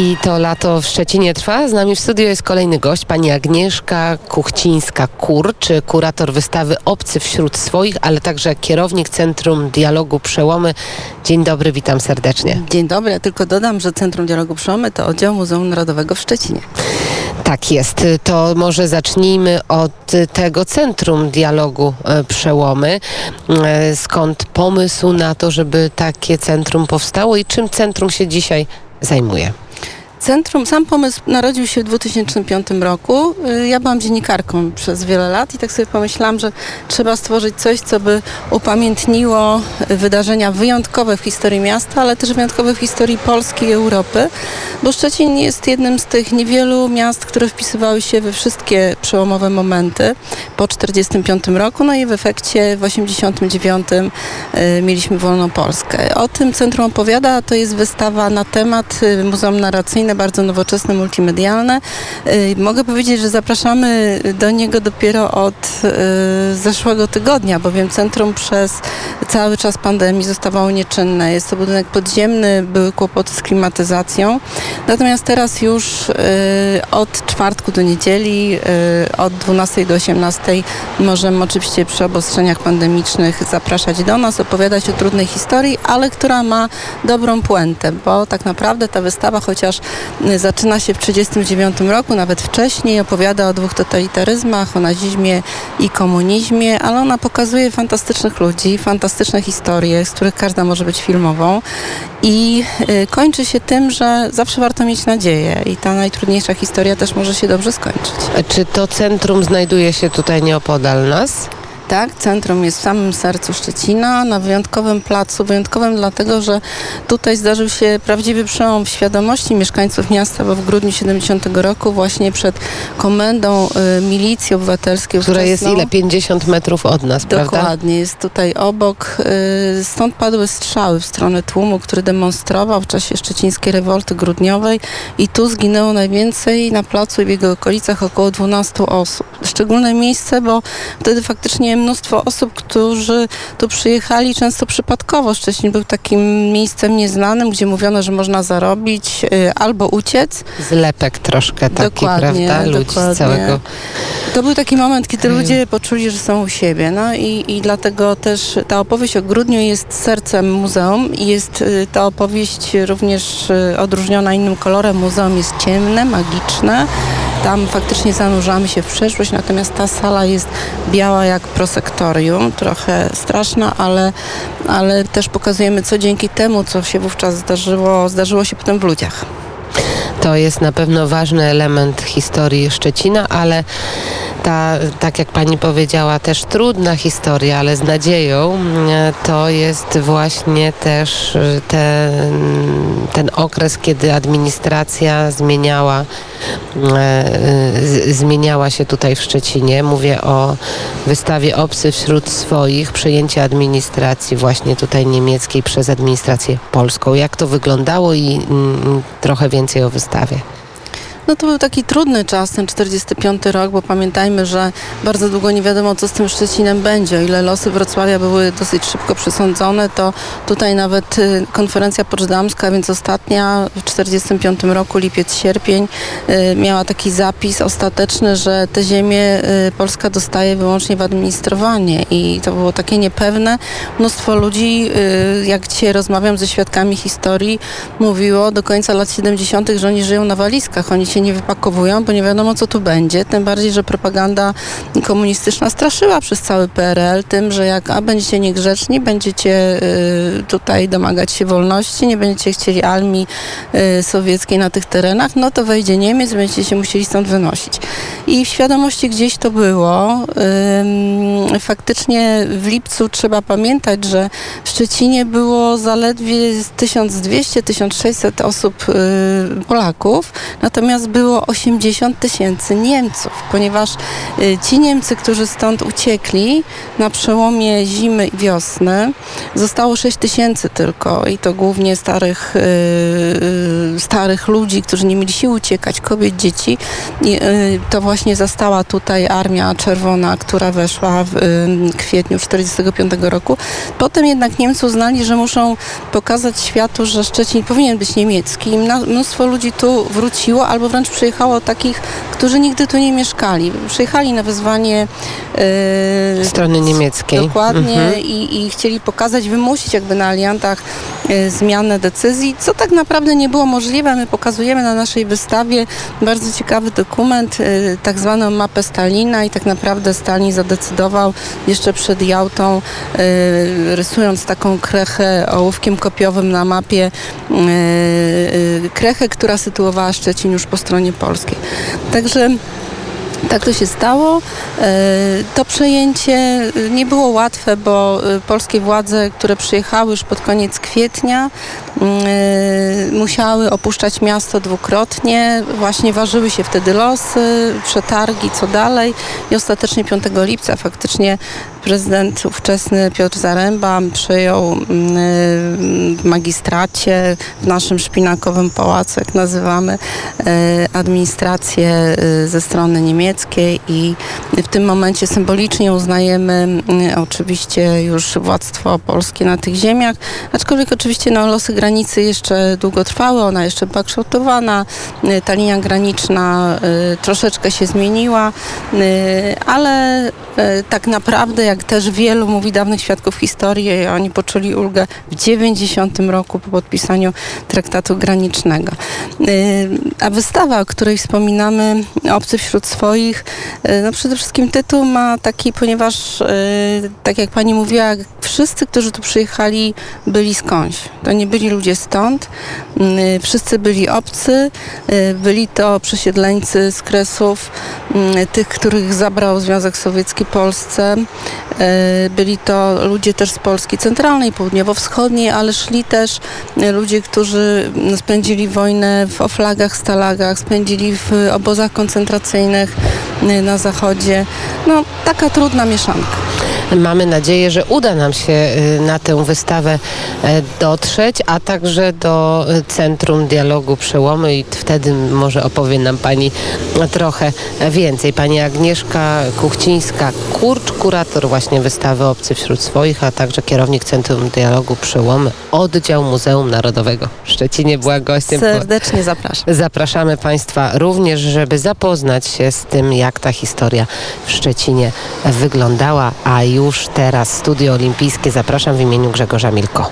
I to lato w Szczecinie trwa. Z nami w studiu jest kolejny gość, pani Agnieszka Kuchcińska-Kur, kurator wystawy Obcy wśród swoich, ale także kierownik Centrum Dialogu Przełomy. Dzień dobry, witam serdecznie. Dzień dobry, ja tylko dodam, że Centrum Dialogu Przełomy to oddział Muzeum Narodowego w Szczecinie. Tak jest. To może zacznijmy od tego Centrum Dialogu e, Przełomy. E, skąd pomysł na to, żeby takie centrum powstało i czym centrum się dzisiaj zajmuje? Centrum, sam pomysł narodził się w 2005 roku. Y, ja byłam dziennikarką przez wiele lat i tak sobie pomyślałam, że trzeba stworzyć coś, co by upamiętniło wydarzenia wyjątkowe w historii miasta, ale też wyjątkowe w historii Polski i Europy, bo Szczecin jest jednym z tych niewielu miast, które wpisywały się we wszystkie przełomowe momenty po 1945 roku, no i w efekcie w 1989 y, mieliśmy wolną Polskę. O tym centrum opowiada, to jest wystawa na temat y, Muzeum Narracyjne bardzo nowoczesne, multimedialne. Y, mogę powiedzieć, że zapraszamy do niego dopiero od y, zeszłego tygodnia, bowiem centrum przez cały czas pandemii zostawało nieczynne. Jest to budynek podziemny, były kłopoty z klimatyzacją. Natomiast teraz już y, od czwartku do niedzieli, od 12 do 18 możemy oczywiście przy obostrzeniach pandemicznych zapraszać do nas, opowiadać o trudnej historii, ale która ma dobrą puentę, bo tak naprawdę ta wystawa, chociaż zaczyna się w 1939 roku, nawet wcześniej. Opowiada o dwóch totalitaryzmach, o nazizmie i komunizmie, ale ona pokazuje fantastycznych ludzi, fantastyczne historie, z których każda może być filmową. I y, kończy się tym, że zawsze warto mieć nadzieję i ta najtrudniejsza historia też może się dobrze skończyć. Czy to centrum znajduje się tutaj nieopodal nas? Tak? Centrum jest w samym sercu Szczecina, na wyjątkowym placu. Wyjątkowym dlatego, że tutaj zdarzył się prawdziwy przełom w świadomości mieszkańców miasta, bo w grudniu 70 roku właśnie przed komendą y, milicji obywatelskiej Która jest ile? 50 metrów od nas, Dokładnie, prawda? Dokładnie, jest tutaj obok. Y, stąd padły strzały w stronę tłumu, który demonstrował w czasie szczecińskiej rewolty grudniowej i tu zginęło najwięcej na placu i w jego okolicach około 12 osób. Szczególne miejsce, bo wtedy faktycznie mnóstwo osób, którzy tu przyjechali często przypadkowo. Szczecin był takim miejscem nieznanym, gdzie mówiono, że można zarobić y, albo uciec. Zlepek troszkę taki, dokładnie, prawda? Ludzi dokładnie. z całego... To był taki moment, kiedy ludzie poczuli, że są u siebie. No i, i dlatego też ta opowieść o grudniu jest sercem muzeum i jest y, ta opowieść również y, odróżniona innym kolorem. Muzeum jest ciemne, magiczne. Tam faktycznie zanurzamy się w przeszłość, natomiast ta sala jest biała jak prosektorium, trochę straszna, ale, ale też pokazujemy, co dzięki temu, co się wówczas zdarzyło, zdarzyło się potem w ludziach. To jest na pewno ważny element historii Szczecina, ale ta, tak jak pani powiedziała, też trudna historia, ale z nadzieją, to jest właśnie też y, ten, ten okres, kiedy administracja zmieniała, y, zmieniała się tutaj w Szczecinie. Mówię o wystawie Obcy wśród swoich, przejęcie administracji właśnie tutaj niemieckiej przez administrację polską. Jak to wyglądało i mm, trochę więcej o wystawie. No to był taki trudny czas, ten 45 rok, bo pamiętajmy, że bardzo długo nie wiadomo, co z tym Szczecinem będzie. O ile losy Wrocławia były dosyć szybko przesądzone, to tutaj nawet y, konferencja poczdamska, więc ostatnia w 45 roku, lipiec, sierpień, y, miała taki zapis ostateczny, że te ziemie y, Polska dostaje wyłącznie w administrowanie i to było takie niepewne. Mnóstwo ludzi, jak dzisiaj rozmawiam ze świadkami historii, mówiło do końca lat 70., że oni żyją na walizkach, oni się nie wypakowują, bo nie wiadomo, co tu będzie. Tym bardziej, że propaganda komunistyczna straszyła przez cały PRL tym, że jak a będziecie niegrzeczni, będziecie y, tutaj domagać się wolności, nie będziecie chcieli armii y, sowieckiej na tych terenach, no to wejdzie Niemiec, będziecie się musieli stąd wynosić. I w świadomości gdzieś to było. Y, faktycznie w lipcu trzeba pamiętać, że w Szczecinie było zaledwie 1200-1600 osób y, Polaków, natomiast było 80 tysięcy Niemców, ponieważ y, ci Niemcy, którzy stąd uciekli na przełomie zimy i wiosny, zostało 6 tysięcy tylko i to głównie starych, y, y, starych ludzi, którzy nie mieli siły uciekać, kobiet, dzieci. To właśnie zastała tutaj Armia Czerwona, która weszła w kwietniu 1945 roku. Potem jednak Niemcy uznali, że muszą pokazać światu, że Szczecin powinien być niemiecki. I mnóstwo ludzi tu wróciło, albo wręcz przyjechało takich, którzy nigdy tu nie mieszkali. Przyjechali na wezwanie yy, Strony niemieckiej. Dokładnie Mhm. i, i chcieli pokazać, wymusić jakby na aliantach zmianę decyzji, co tak naprawdę nie było możliwe. My pokazujemy na naszej wystawie bardzo ciekawy dokument, e, tak zwaną mapę Stalina i tak naprawdę Stalin zadecydował jeszcze przed Jałtą, e, rysując taką krechę ołówkiem kopiowym na mapie, krechę, która sytuowała Szczecin już po stronie polskiej. Także tak to się stało. E, To przejęcie e, nie było łatwe, bo e, polskie władze, które przyjechały już pod koniec kwietnia, musiały opuszczać miasto dwukrotnie. Właśnie ważyły się wtedy losy, przetargi, co dalej. I ostatecznie 5 lipca faktycznie prezydent ówczesny Piotr Zaręba przyjął mm, w magistracie, w naszym szpinakowym pałacu, jak nazywamy, e, administrację e, ze strony niemieckiej i w tym momencie symbolicznie uznajemy oczywiście już władztwo polskie na tych ziemiach, aczkolwiek oczywiście no, losy granicy jeszcze długo trwały, ona jeszcze była kształtowana, ta linia graniczna troszeczkę się zmieniła, ale tak naprawdę, jak też wielu mówi dawnych świadków historii, oni poczuli ulgę w 90 roku po podpisaniu traktatu granicznego. Y, A wystawa, o której wspominamy, Obcy wśród swoich, y, no przede wszystkim tytuł ma taki, ponieważ y, tak jak pani mówiła, wszyscy, którzy tu przyjechali, byli skądś. To nie byli ludzie stąd. Wszyscy byli obcy, byli to przesiedleńcy z Kresów, tych, których zabrał Związek Sowiecki Polsce. Y, Byli to ludzie też z Polski centralnej, południowo-wschodniej, ale szli też y, ludzie, którzy mm, spędzili wojnę w oflagach, stalagach, spędzili w obozach koncentracyjnych y, na zachodzie. No, taka trudna mieszanka. Mamy nadzieję, że uda nam się y, na tę wystawę e, dotrzeć, a także do y, Centrum Dialogu Przełomy i wtedy może opowie nam Pani trochę więcej. Pani Agnieszka Kuchcińska-Kurcz, kurator właśnie wystawy Obcy wśród swoich, a także kierownik Centrum Dialogu Przełomy, oddział Muzeum Narodowego w Szczecinie była gościem. Serdecznie zapraszam. Zapraszamy Państwa również, żeby zapoznać się z tym, jak ta historia w Szczecinie wyglądała. A już teraz Studio Olimpijskie zapraszam w imieniu Grzegorza Milko.